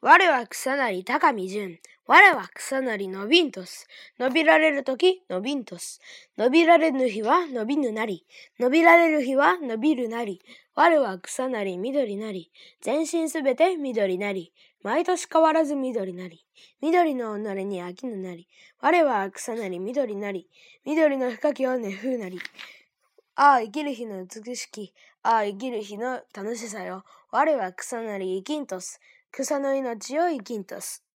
我は草なり高見順。我は草なり伸びんとす。伸びられるとき伸びんとす。伸びられぬ日は伸びぬなり。伸びられる日は伸びるなり。我は草なり緑なり。全身すべて緑なり。毎年変わらず緑なり。緑の己に飽きぬなり。我は草なり緑なり。緑の深きをねふうなり。ああ、生きる日の美しき。ああ、生きる日の楽しさよ。我は草なり生きんとす。草の命を生きんとす。